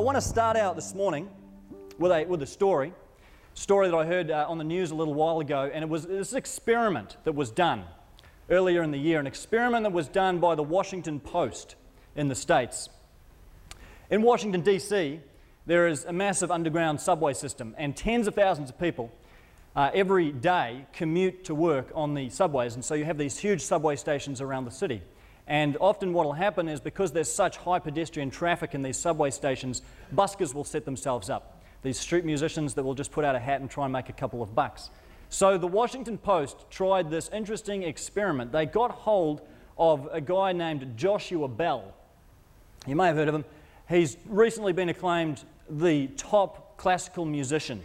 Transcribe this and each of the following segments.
want to start out this morning with a, with a story, story that I heard uh, on the news a little while ago, and it was this experiment that was done earlier in the year, an experiment that was done by the Washington Post in the States. In Washington, D.C., there is a massive underground subway system, and tens of thousands of people uh, every day commute to work on the subways, and so you have these huge subway stations around the city. And often, what will happen is because there's such high pedestrian traffic in these subway stations, buskers will set themselves up. These street musicians that will just put out a hat and try and make a couple of bucks. So, the Washington Post tried this interesting experiment. They got hold of a guy named Joshua Bell. You may have heard of him. He's recently been acclaimed the top classical musician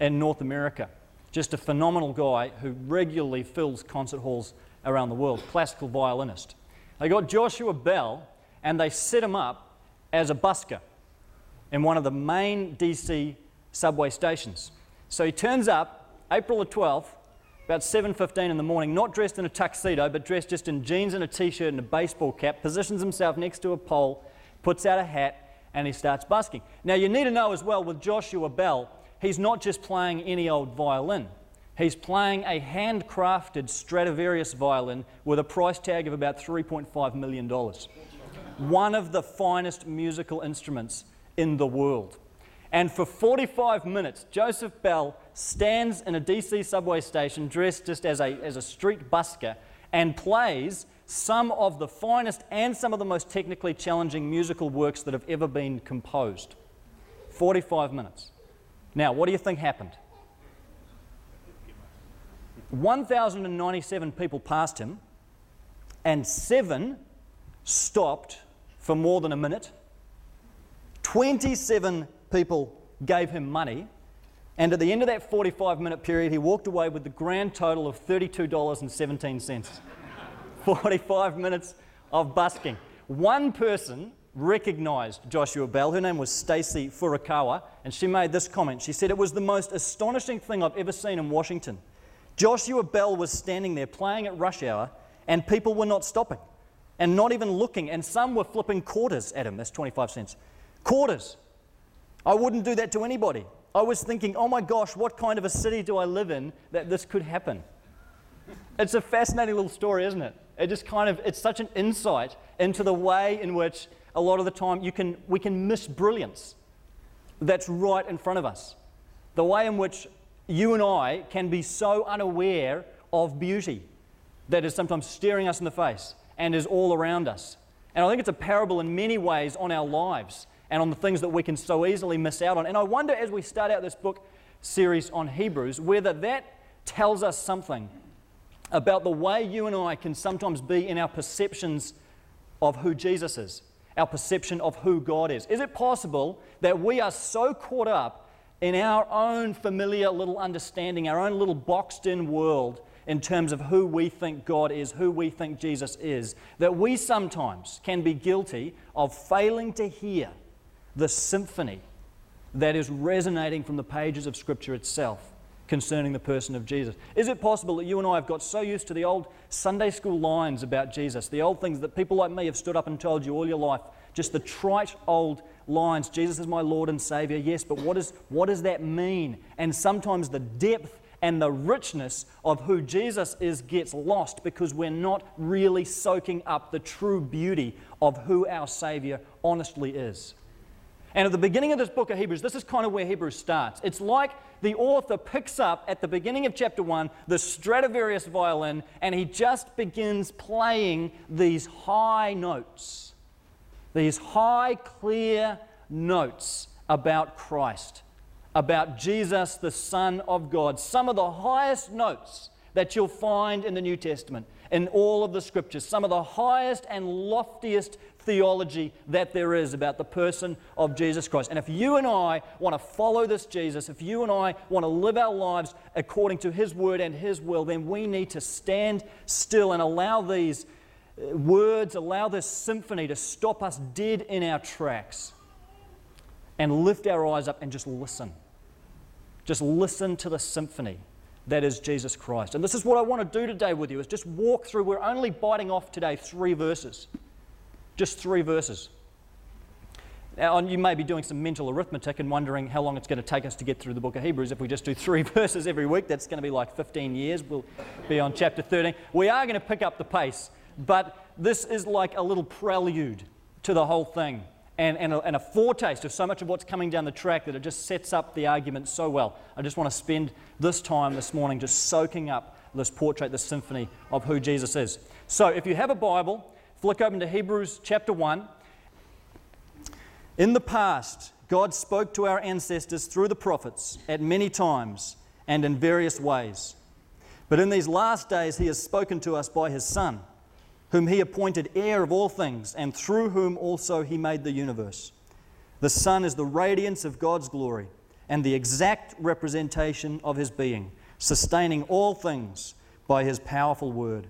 in North America. Just a phenomenal guy who regularly fills concert halls around the world, classical violinist. They got Joshua Bell and they set him up as a busker in one of the main DC subway stations. So he turns up April the 12th, about 7:15 in the morning, not dressed in a tuxedo, but dressed just in jeans and a t-shirt and a baseball cap, positions himself next to a pole, puts out a hat, and he starts busking. Now you need to know as well with Joshua Bell, he's not just playing any old violin. He's playing a handcrafted Stradivarius violin with a price tag of about $3.5 million. One of the finest musical instruments in the world. And for 45 minutes, Joseph Bell stands in a DC subway station dressed just as a, as a street busker and plays some of the finest and some of the most technically challenging musical works that have ever been composed. 45 minutes. Now, what do you think happened? 1,097 people passed him, and seven stopped for more than a minute. 27 people gave him money, and at the end of that 45 minute period, he walked away with the grand total of $32.17. 45 minutes of busking. One person recognized Joshua Bell. Her name was Stacy Furukawa, and she made this comment. She said, It was the most astonishing thing I've ever seen in Washington. Joshua Bell was standing there playing at rush hour, and people were not stopping and not even looking, and some were flipping quarters at him. That's 25 cents. Quarters. I wouldn't do that to anybody. I was thinking, oh my gosh, what kind of a city do I live in that this could happen? It's a fascinating little story, isn't it? It just kind of, it's such an insight into the way in which a lot of the time you can, we can miss brilliance that's right in front of us. The way in which you and I can be so unaware of beauty that is sometimes staring us in the face and is all around us. And I think it's a parable in many ways on our lives and on the things that we can so easily miss out on. And I wonder as we start out this book series on Hebrews whether that tells us something about the way you and I can sometimes be in our perceptions of who Jesus is, our perception of who God is. Is it possible that we are so caught up in our own familiar little understanding, our own little boxed in world in terms of who we think God is, who we think Jesus is, that we sometimes can be guilty of failing to hear the symphony that is resonating from the pages of Scripture itself concerning the person of Jesus. Is it possible that you and I have got so used to the old Sunday school lines about Jesus, the old things that people like me have stood up and told you all your life, just the trite old lines, Jesus is my Lord and Savior, yes, but what, is, what does that mean? And sometimes the depth and the richness of who Jesus is gets lost because we're not really soaking up the true beauty of who our Savior honestly is. And at the beginning of this book of Hebrews, this is kind of where Hebrews starts. It's like the author picks up at the beginning of chapter 1 the Stradivarius violin and he just begins playing these high notes, these high, clear notes about Christ, about Jesus, the Son of God. Some of the highest notes that you'll find in the New Testament, in all of the scriptures, some of the highest and loftiest theology that there is about the person of Jesus Christ. And if you and I want to follow this Jesus, if you and I want to live our lives according to His word and His will, then we need to stand still and allow these Uh, words, allow this symphony to stop us dead in our tracks and lift our eyes up and just listen. Just listen to the symphony that is Jesus Christ. And this is what I want to do today with you is just walk through. We're only biting off today three verses. Just three verses. Now, you may be doing some mental arithmetic and wondering how long it's going to take us to get through the book of Hebrews. If we just do three verses every week, that's going to be like 15 years. We'll be on chapter 13. We are going to pick up the pace, but this is like a little prelude to the whole thing and, and, a, and a foretaste of so much of what's coming down the track that it just sets up the argument so well. I just want to spend this time this morning just soaking up this portrait, this symphony of who Jesus is. So if you have a Bible, flick open to Hebrews chapter 1. In the past, God spoke to our ancestors through the prophets at many times and in various ways. But in these last days, He has spoken to us by His Son, whom He appointed heir of all things, and through whom also He made the universe. The Son is the radiance of God's glory and the exact representation of His being, sustaining all things by His powerful word.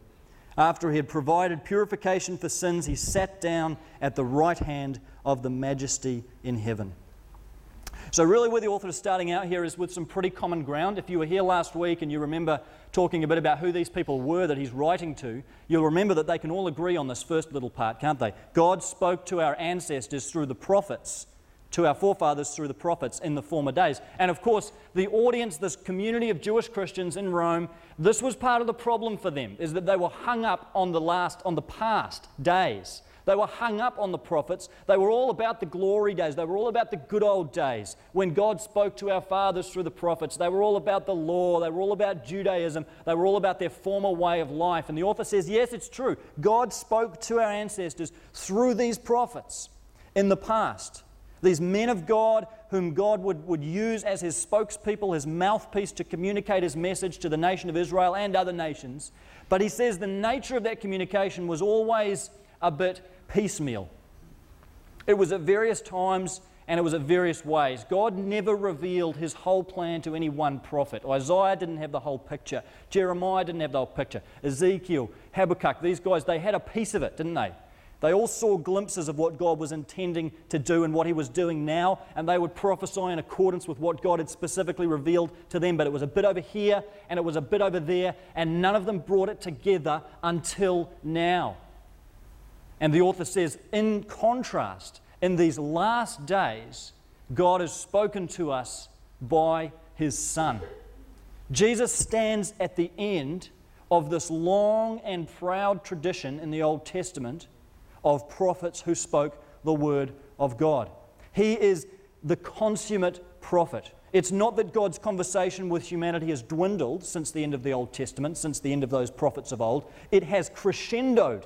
After He had provided purification for sins, He sat down at the right hand of the majesty in heaven. So, really, where the author is starting out here is with some pretty common ground. If you were here last week and you remember talking a bit about who these people were that he's writing to, you'll remember that they can all agree on this first little part, can't they? God spoke to our ancestors through the prophets, to our forefathers through the prophets in the former days. And of course, the audience, this community of Jewish Christians in Rome, this was part of the problem for them, is that they were hung up on the last, on the past days. They were hung up on the prophets. They were all about the glory days. They were all about the good old days when God spoke to our fathers through the prophets. They were all about the law. They were all about Judaism. They were all about their former way of life. And the author says, yes, it's true. God spoke to our ancestors through these prophets in the past. These men of God whom God would, would use as his spokespeople, his mouthpiece to communicate his message to the nation of Israel and other nations. But he says the nature of that communication was always a bit piecemeal. It was at various times and it was at various ways. God never revealed his whole plan to any one prophet. Isaiah didn't have the whole picture. Jeremiah didn't have the whole picture. Ezekiel, Habakkuk, these guys, they had a piece of it, didn't they? They all saw glimpses of what God was intending to do and what He was doing now, and they would prophesy in accordance with what God had specifically revealed to them. But it was a bit over here and it was a bit over there, and none of them brought it together until now. And the author says, in contrast, in these last days, God has spoken to us by his Son. Jesus stands at the end of this long and proud tradition in the Old Testament of prophets who spoke the word of God. He is the consummate prophet. It's not that God's conversation with humanity has dwindled since the end of the Old Testament, since the end of those prophets of old. It has crescendoed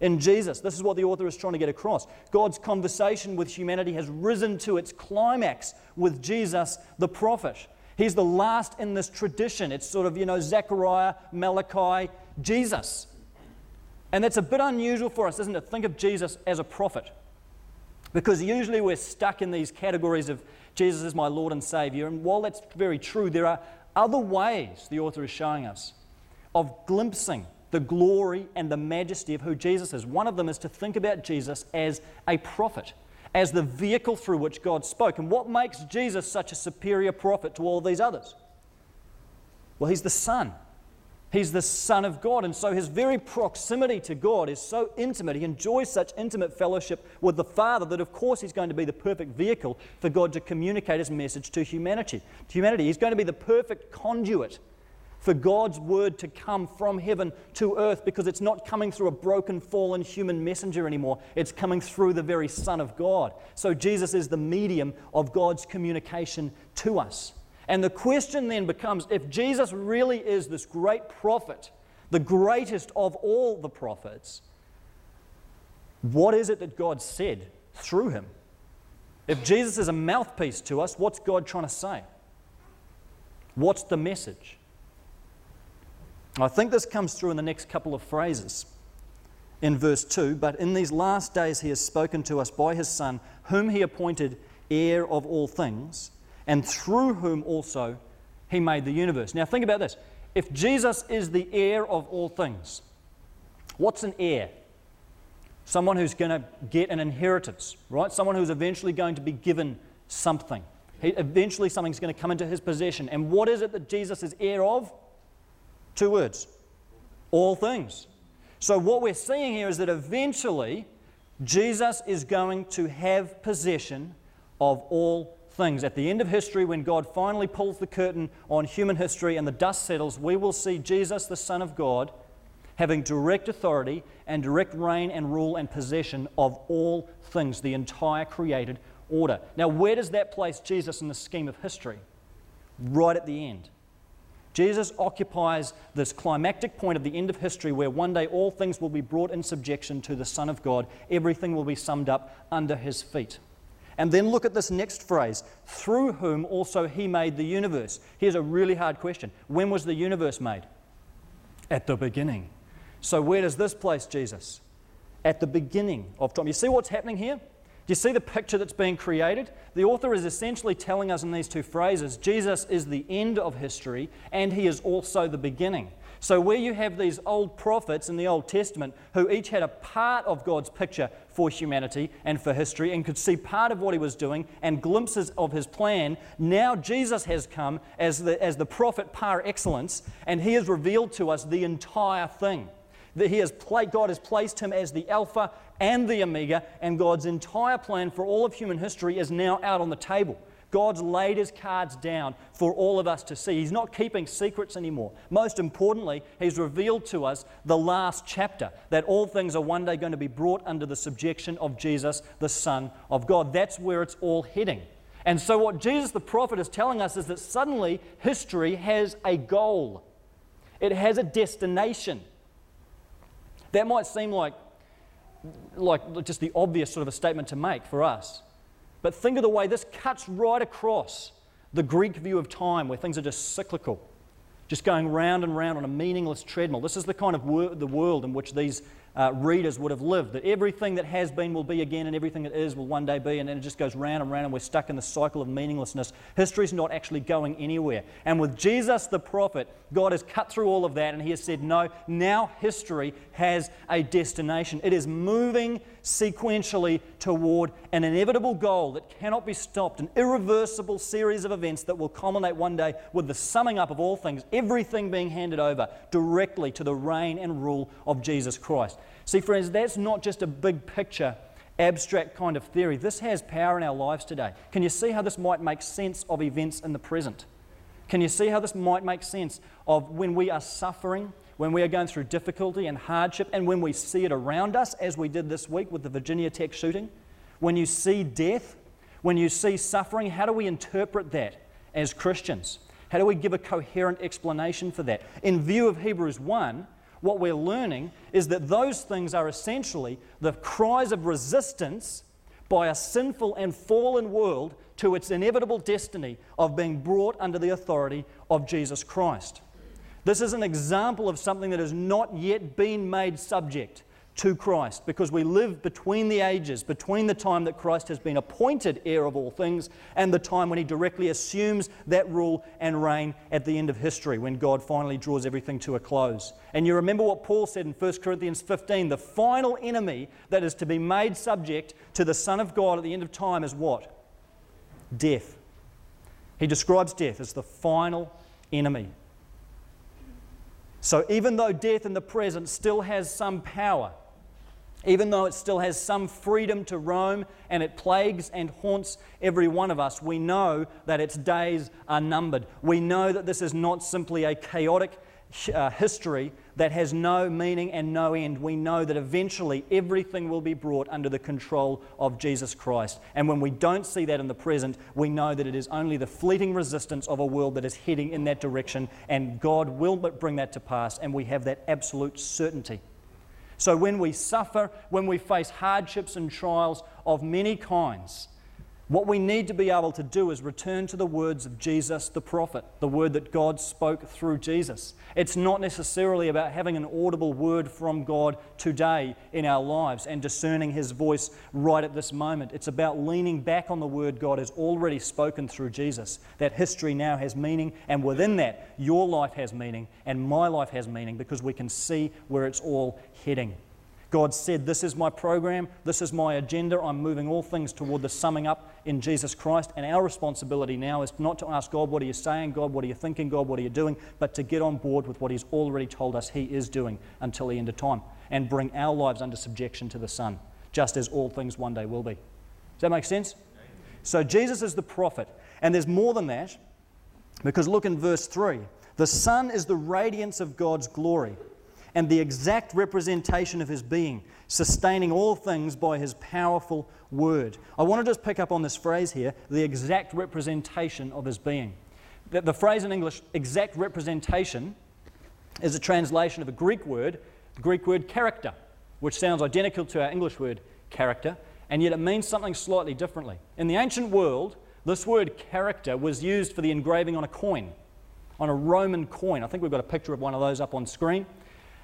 in Jesus. This is what the author is trying to get across. God's conversation with humanity has risen to its climax with Jesus, the prophet. He's the last in this tradition. It's sort of, you know, Zechariah, Malachi, Jesus. And that's a bit unusual for us, isn't it? Think of Jesus as a prophet. Because usually we're stuck in these categories of Jesus is my Lord and Savior. And while that's very true, there are other ways, the author is showing us, of glimpsing the glory and the majesty of who Jesus is. One of them is to think about Jesus as a prophet, as the vehicle through which God spoke. And what makes Jesus such a superior prophet to all these others? Well, he's the Son. He's the Son of God. And so his very proximity to God is so intimate. He enjoys such intimate fellowship with the Father that, of course, he's going to be the perfect vehicle for God to communicate his message to humanity. To humanity. He's going to be the perfect conduit for God's word to come from heaven to earth because it's not coming through a broken, fallen human messenger anymore. It's coming through the very Son of God. So Jesus is the medium of God's communication to us. And the question then becomes if Jesus really is this great prophet, the greatest of all the prophets, what is it that God said through him? If Jesus is a mouthpiece to us, what's God trying to say? What's the message? I think this comes through in the next couple of phrases in verse 2 But in these last days he has spoken to us by his Son, whom he appointed heir of all things, and through whom also he made the universe. Now think about this. If Jesus is the heir of all things, what's an heir? Someone who's going to get an inheritance, right? Someone who's eventually going to be given something. He, eventually, something's going to come into his possession. And what is it that Jesus is heir of? Two words all things. So, what we're seeing here is that eventually Jesus is going to have possession of all things. At the end of history, when God finally pulls the curtain on human history and the dust settles, we will see Jesus, the Son of God, having direct authority and direct reign and rule and possession of all things, the entire created order. Now, where does that place Jesus in the scheme of history? Right at the end. Jesus occupies this climactic point of the end of history where one day all things will be brought in subjection to the Son of God. Everything will be summed up under his feet. And then look at this next phrase through whom also he made the universe. Here's a really hard question When was the universe made? At the beginning. So, where does this place Jesus? At the beginning of time. You see what's happening here? Do you see the picture that's being created? The author is essentially telling us in these two phrases Jesus is the end of history and he is also the beginning. So, where you have these old prophets in the Old Testament who each had a part of God's picture for humanity and for history and could see part of what he was doing and glimpses of his plan, now Jesus has come as the, as the prophet par excellence and he has revealed to us the entire thing that he has God has placed him as the Alpha and the Omega, and God's entire plan for all of human history is now out on the table. God's laid his cards down for all of us to see. He's not keeping secrets anymore. Most importantly, he's revealed to us the last chapter that all things are one day going to be brought under the subjection of Jesus, the Son of God. That's where it's all heading. And so, what Jesus the prophet is telling us is that suddenly history has a goal, it has a destination. That might seem like, like just the obvious sort of a statement to make for us. But think of the way this cuts right across the Greek view of time where things are just cyclical, just going round and round on a meaningless treadmill. This is the kind of wor- the world in which these uh, readers would have lived. That everything that has been will be again, and everything that is will one day be, and then it just goes round and round, and we're stuck in the cycle of meaninglessness. History's not actually going anywhere. And with Jesus the prophet, God has cut through all of that, and He has said, No, now history has a destination. It is moving sequentially toward an inevitable goal that cannot be stopped, an irreversible series of events that will culminate one day with the summing up of all things, everything being handed over directly to the reign and rule of Jesus Christ. See, friends, that's not just a big picture, abstract kind of theory. This has power in our lives today. Can you see how this might make sense of events in the present? Can you see how this might make sense of when we are suffering? When we are going through difficulty and hardship, and when we see it around us, as we did this week with the Virginia Tech shooting, when you see death, when you see suffering, how do we interpret that as Christians? How do we give a coherent explanation for that? In view of Hebrews 1, what we're learning is that those things are essentially the cries of resistance by a sinful and fallen world to its inevitable destiny of being brought under the authority of Jesus Christ. This is an example of something that has not yet been made subject to Christ because we live between the ages, between the time that Christ has been appointed heir of all things and the time when he directly assumes that rule and reign at the end of history when God finally draws everything to a close. And you remember what Paul said in 1 Corinthians 15 the final enemy that is to be made subject to the Son of God at the end of time is what? Death. He describes death as the final enemy. So even though death in the present still has some power, even though it still has some freedom to roam and it plagues and haunts every one of us, we know that its days are numbered. We know that this is not simply a chaotic uh, history that has no meaning and no end, we know that eventually everything will be brought under the control of Jesus Christ. And when we don't see that in the present, we know that it is only the fleeting resistance of a world that is heading in that direction, and God will bring that to pass, and we have that absolute certainty. So when we suffer, when we face hardships and trials of many kinds, what we need to be able to do is return to the words of Jesus the prophet, the word that God spoke through Jesus. It's not necessarily about having an audible word from God today in our lives and discerning His voice right at this moment. It's about leaning back on the word God has already spoken through Jesus. That history now has meaning, and within that, your life has meaning and my life has meaning because we can see where it's all heading. God said, This is my program, this is my agenda. I'm moving all things toward the summing up in Jesus Christ. And our responsibility now is not to ask God, What are you saying? God, what are you thinking? God, what are you doing? But to get on board with what He's already told us He is doing until the end of time and bring our lives under subjection to the Son just as all things one day will be. Does that make sense? So Jesus is the prophet. And there's more than that, because look in verse 3. The Son is the radiance of God's glory and the exact representation of his being, sustaining all things by his powerful word. I want to just pick up on this phrase here the exact representation of his being. The, the phrase in English, exact representation, is a translation of a Greek word, the Greek word character, which sounds identical to our English word character, and yet it means something slightly differently. In the ancient world, this word character was used for the engraving on a coin, on a Roman coin. I think we've got a picture of one of those up on screen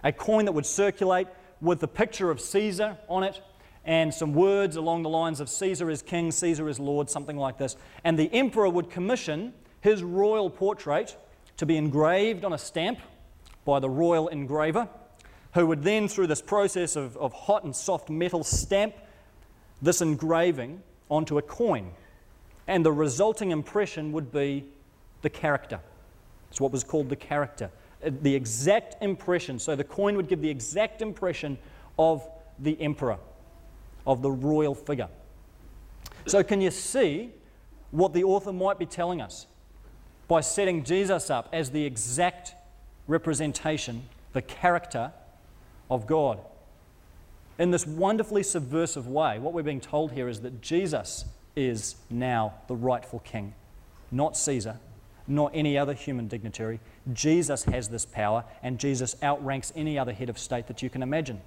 a coin that would circulate with the picture of Caesar on it and some words along the lines of Caesar is king, Caesar is lord, something like this. And the emperor would commission his royal portrait to be engraved on a stamp by the royal engraver, who would then, through this process of, of hot and soft metal, stamp this engraving onto a coin. And the resulting impression would be the character. It's what was called the character the exact impression. So the coin would give the exact impression of the emperor, of the royal figure. So, can you see what the author might be telling us by setting Jesus up as the exact representation, the character of God? In this wonderfully subversive way, what we're being told here is that Jesus is now the rightful king, not Caesar, not any other human dignitary. Jesus has this power, and Jesus outranks any other head of state that you can imagine.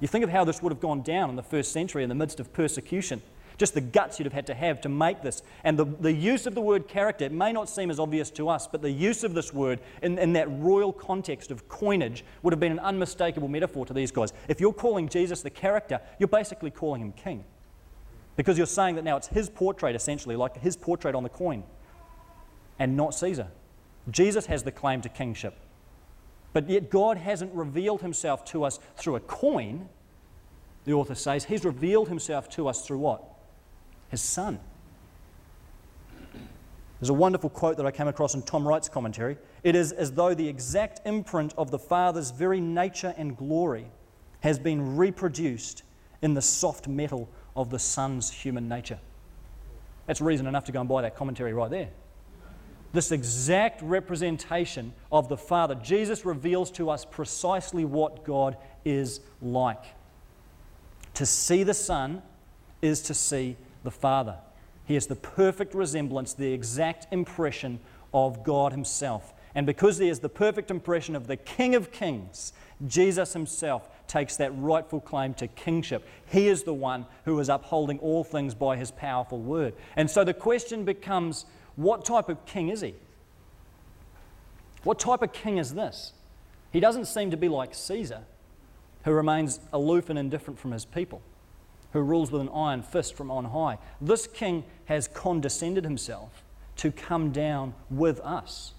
You think of how this would have gone down in the first century in the midst of persecution. Just the guts you'd have had to have to make this. And the, the use of the word character, it may not seem as obvious to us, but the use of this word in, in that royal context of coinage would have been an unmistakable metaphor to these guys. If you're calling Jesus the character, you're basically calling him king. Because you're saying that now it's his portrait, essentially, like his portrait on the coin, and not Caesar. Jesus has the claim to kingship. But yet, God hasn't revealed himself to us through a coin, the author says. He's revealed himself to us through what? His Son. There's a wonderful quote that I came across in Tom Wright's commentary. It is as though the exact imprint of the Father's very nature and glory has been reproduced in the soft metal of the Son's human nature. That's reason enough to go and buy that commentary right there this exact representation of the Father. Jesus reveals to us precisely what God is like. To see the Son is to see the Father. He is the perfect resemblance, the exact impression of God Himself. And because He is the perfect impression of the King of Kings, Jesus Himself takes that rightful claim to kingship. He is the one who is upholding all things by His powerful word. And so the question becomes what type of king is he? What type of king is this? He doesn't seem to be like Caesar, who remains aloof and indifferent from his people, who rules with an iron fist from on high. This king has condescended himself to come down with us.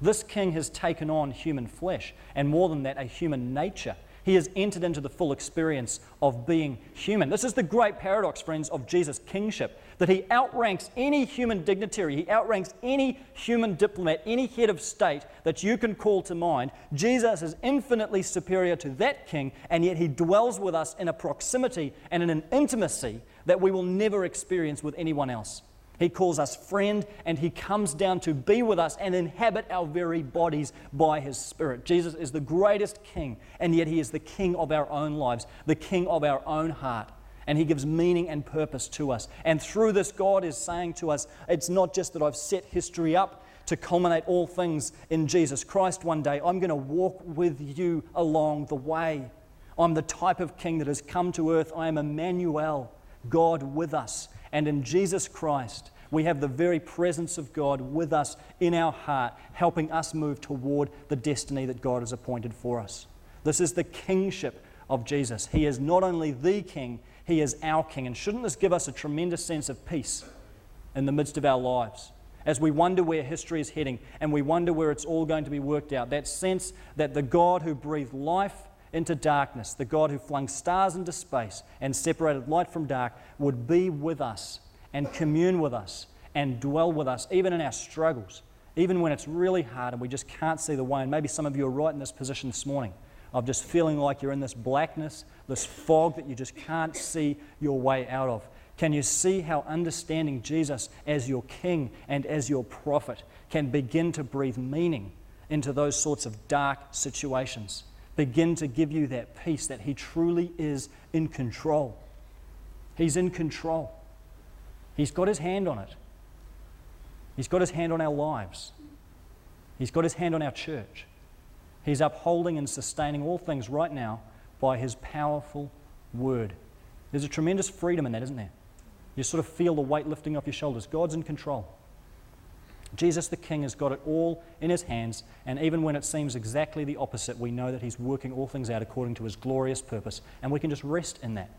This king has taken on human flesh, and more than that, a human nature he has entered into the full experience of being human. This is the great paradox, friends, of Jesus' kingship that he outranks any human dignitary, he outranks any human diplomat, any head of state that you can call to mind. Jesus is infinitely superior to that king, and yet he dwells with us in a proximity and in an intimacy that we will never experience with anyone else. He calls us friend, and He comes down to be with us and inhabit our very bodies by His Spirit. Jesus is the greatest King, and yet He is the King of our own lives, the King of our own heart. And He gives meaning and purpose to us. And through this, God is saying to us, it's not just that I've set history up to culminate all things in Jesus Christ one day. I'm going to walk with you along the way. I'm the type of King that has come to earth. I am Emmanuel, God with us. And in Jesus Christ, we have the very presence of God with us in our heart, helping us move toward the destiny that God has appointed for us. This is the kingship of Jesus. He is not only the king, he is our king. And shouldn't this give us a tremendous sense of peace in the midst of our lives? As we wonder where history is heading and we wonder where it's all going to be worked out, that sense that the God who breathed life into darkness, the God who flung stars into space and separated light from dark, would be with us and commune with us and dwell with us, even in our struggles, even when it's really hard and we just can't see the way. And maybe some of you are right in this position this morning. of just feeling like you're in this blackness, this fog that you just can't see your way out of? Can you see how understanding Jesus as your king and as your prophet can begin to breathe meaning into those sorts of dark situations? Begin to give you that peace that he truly is in control. He's in control. He's got his hand on it. He's got his hand on our lives. He's got his hand on our church. He's upholding and sustaining all things right now by his powerful word. There's a tremendous freedom in that, isn't there? You sort of feel the weight lifting off your shoulders. God's in control. Jesus the King has got it all in his hands, and even when it seems exactly the opposite, we know that he's working all things out according to his glorious purpose, and we can just rest in that.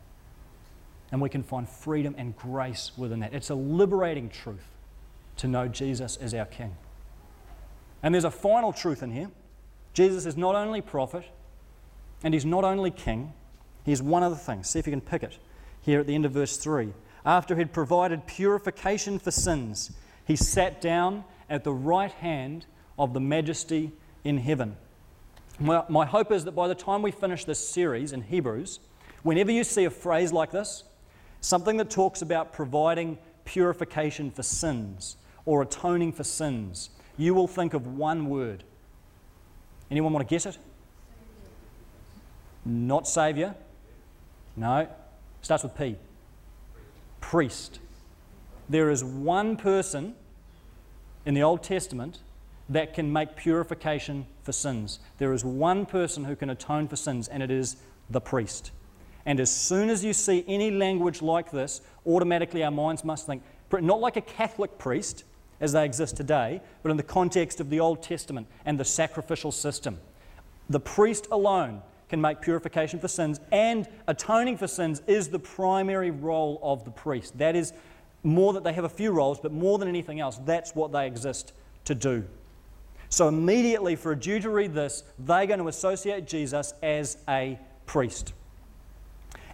And we can find freedom and grace within that. It's a liberating truth to know Jesus is our King. And there's a final truth in here Jesus is not only prophet, and he's not only king, he's one other thing. See if you can pick it here at the end of verse 3. After he'd provided purification for sins, he sat down at the right hand of the majesty in heaven. My, my hope is that by the time we finish this series in Hebrews, whenever you see a phrase like this, something that talks about providing purification for sins or atoning for sins, you will think of one word. Anyone want to guess it? Not Saviour. No. Starts with P. Priest. There is one person in the Old Testament that can make purification for sins. There is one person who can atone for sins, and it is the priest. And as soon as you see any language like this, automatically our minds must think, not like a Catholic priest, as they exist today, but in the context of the Old Testament and the sacrificial system. The priest alone can make purification for sins, and atoning for sins is the primary role of the priest. That is more that they have a few roles, but more than anything else, that's what they exist to do. So, immediately for a Jew to read this, they're going to associate Jesus as a priest.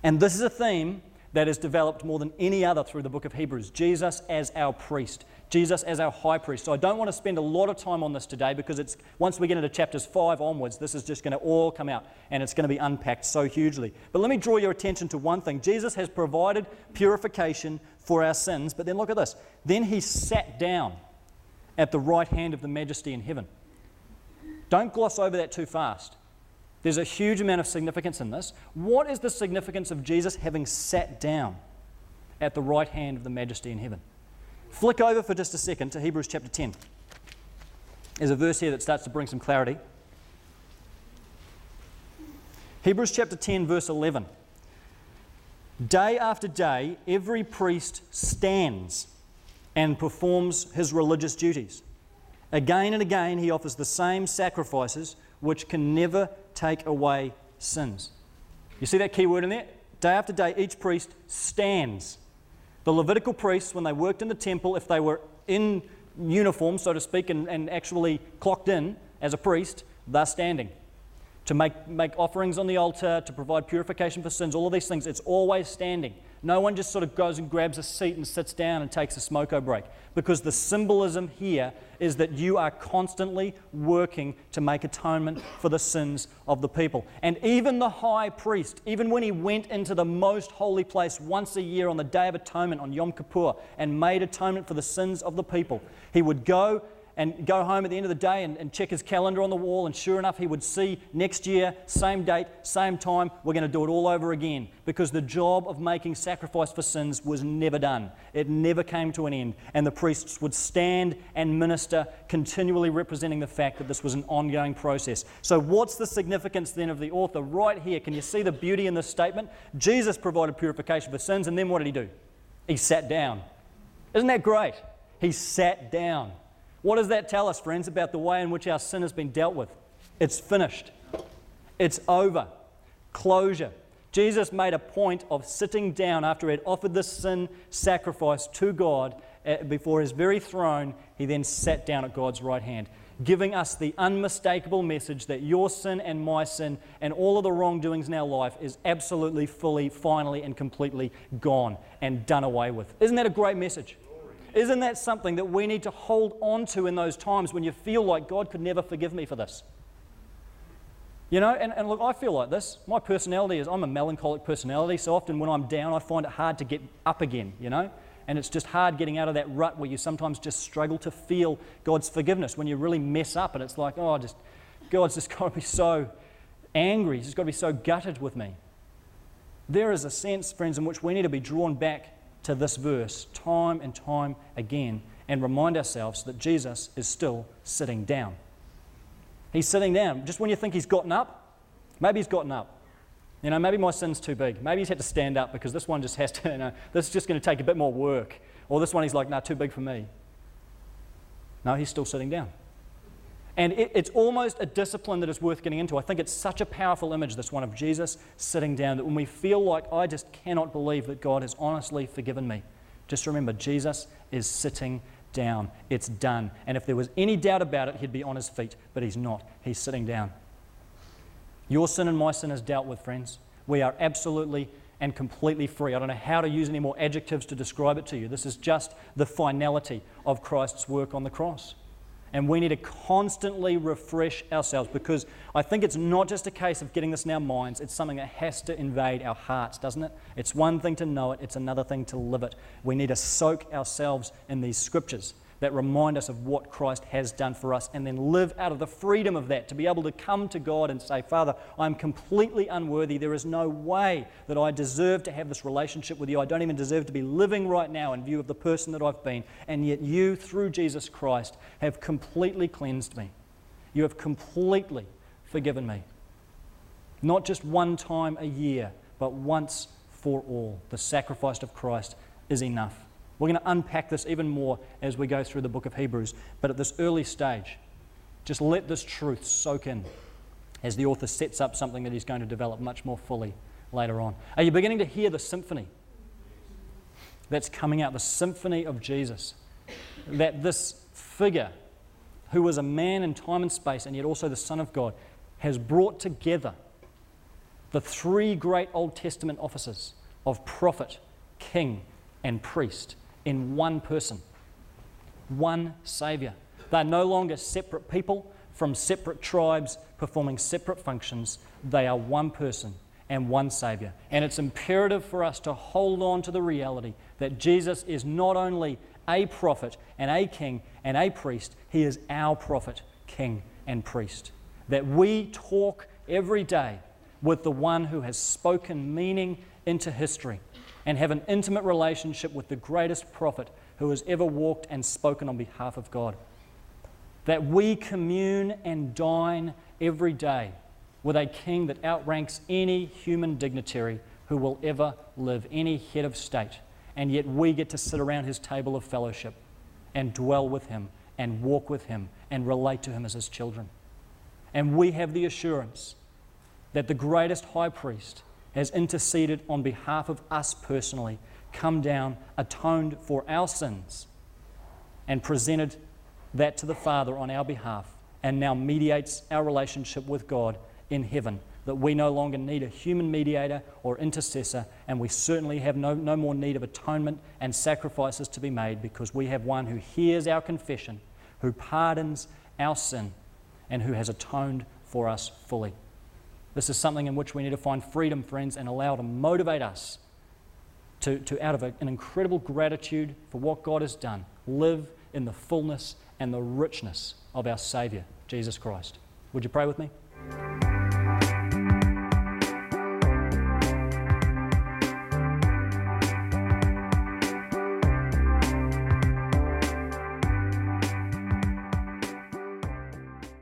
And this is a theme that is developed more than any other through the book of Hebrews Jesus as our priest. Jesus as our high priest. So I don't want to spend a lot of time on this today because it's once we get into chapters 5 onwards, this is just going to all come out and it's going to be unpacked so hugely. But let me draw your attention to one thing. Jesus has provided purification for our sins, but then look at this. Then he sat down at the right hand of the majesty in heaven. Don't gloss over that too fast. There's a huge amount of significance in this. What is the significance of Jesus having sat down at the right hand of the majesty in heaven? Flick over for just a second to Hebrews chapter 10. There's a verse here that starts to bring some clarity. Hebrews chapter 10, verse 11. Day after day, every priest stands and performs his religious duties. Again and again, he offers the same sacrifices which can never take away sins. You see that key word in there? Day after day, each priest stands the Levitical priests, when they worked in the temple, if they were in uniform, so to speak, and, and actually clocked in as a priest, they're standing. To make, make offerings on the altar, to provide purification for sins, all of these things, it's always standing. No one just sort of goes and grabs a seat and sits down and takes a smoko break. Because the symbolism here is that you are constantly working to make atonement for the sins of the people. And even the high priest, even when he went into the most holy place once a year on the Day of Atonement on Yom Kippur and made atonement for the sins of the people, he would go and go home at the end of the day and, and, check his calendar on the wall, and sure enough, he would see next year, same date, same time, we're going to do it all over again. Because the job of making sacrifice for sins was never done, it never came to an end. And the priests would stand and minister, continually representing the fact that this was an ongoing process. So, what's the significance then of the author right here? Can you see the beauty in this statement? Jesus provided purification for sins, and then what did he do? He sat down. Isn't that great? He sat down. What does that tell us, friends, about the way in which our sin has been dealt with? It's finished, it's over. Closure. Jesus made a point of sitting down after he had offered this sin sacrifice to God eh, before his very throne. He then sat down at God's right hand, giving us the unmistakable message that your sin and my sin and all of the wrongdoings in our life is absolutely, fully, finally, and completely gone and done away with. Isn't that a great message? Isn't that something that we need to hold on to in those times when you feel like God could never forgive me for this? You know, and, and look, I feel like this. My personality is I'm a melancholic personality, so often when I'm down, I find it hard to get up again, you know? And it's just hard getting out of that rut where you sometimes just struggle to feel God's forgiveness when you really mess up and it's like, oh, just God's just got to be so angry. He's just got to be so gutted with me. There is a sense, friends, in which we need to be drawn back to this verse time and time again and remind ourselves that Jesus is still sitting down. He's sitting down. Just when you think he's gotten up, maybe he's gotten up. You know, maybe my sin's too big. Maybe he's had to stand up because this one just has to, you know, this is just going to take a bit more work. Or this one he's like, nah, too big for me. No, he's still sitting down. And it, it's almost a discipline that is worth getting into. I think it's such a powerful image, this one of Jesus sitting down, that when we feel like, I just cannot believe that God has honestly forgiven me, just remember, Jesus is sitting down. It's done. And if there was any doubt about it, he'd be on his feet, but he's not. He's sitting down. Your sin and my sin is dealt with, friends. We are absolutely and completely free. I don't know how to use any more adjectives to describe it to you. This is just the finality of Christ's work on the cross. And we need to constantly refresh ourselves because I think it's not just a case of getting this in our minds, it's something that has to invade our hearts, doesn't it? It's one thing to know it, it's another thing to live it. We need to soak ourselves in these scriptures that remind us of what Christ has done for us and then live out of the freedom of that to be able to come to God and say, Father, I'm completely unworthy. There is no way that I deserve to have this relationship with you. I don't even deserve to be living right now in view of the person that I've been. And yet you, through Jesus Christ, have completely cleansed me. You have completely forgiven me. Not just one time a year, but once for all. The sacrifice of Christ is enough. We're going to unpack this even more as we go through the book of Hebrews. But at this early stage, just let this truth soak in as the author sets up something that he's going to develop much more fully later on. Are you beginning to hear the symphony that's coming out? The symphony of Jesus. That this figure, who was a man in time and space and yet also the Son of God, has brought together the three great Old Testament offices of prophet, king, and priest in one person, one Saviour. They're no longer separate people from separate tribes performing separate functions. They are one person and one Saviour. And it's imperative for us to hold on to the reality that Jesus is not only a prophet and a king and a priest, he is our prophet, king, and priest. That we talk every day with the one who has spoken meaning into history and have an intimate relationship with the greatest prophet who has ever walked and spoken on behalf of God. That we commune and dine every day with a king that outranks any human dignitary who will ever live, any head of state. And yet we get to sit around his table of fellowship and dwell with him and walk with him and relate to him as his children. And we have the assurance that the greatest high priest has interceded on behalf of us personally, come down, atoned for our sins, and presented that to the Father on our behalf, and now mediates our relationship with God in heaven. That we no longer need a human mediator or intercessor, and we certainly have no, no more need of atonement and sacrifices to be made because we have one who hears our confession, who pardons our sin, and who has atoned for us fully. This is something in which we need to find freedom, friends, and allow to motivate us to, to out of a, an incredible gratitude for what God has done, live in the fullness and the richness of our Saviour, Jesus Christ. Would you pray with me?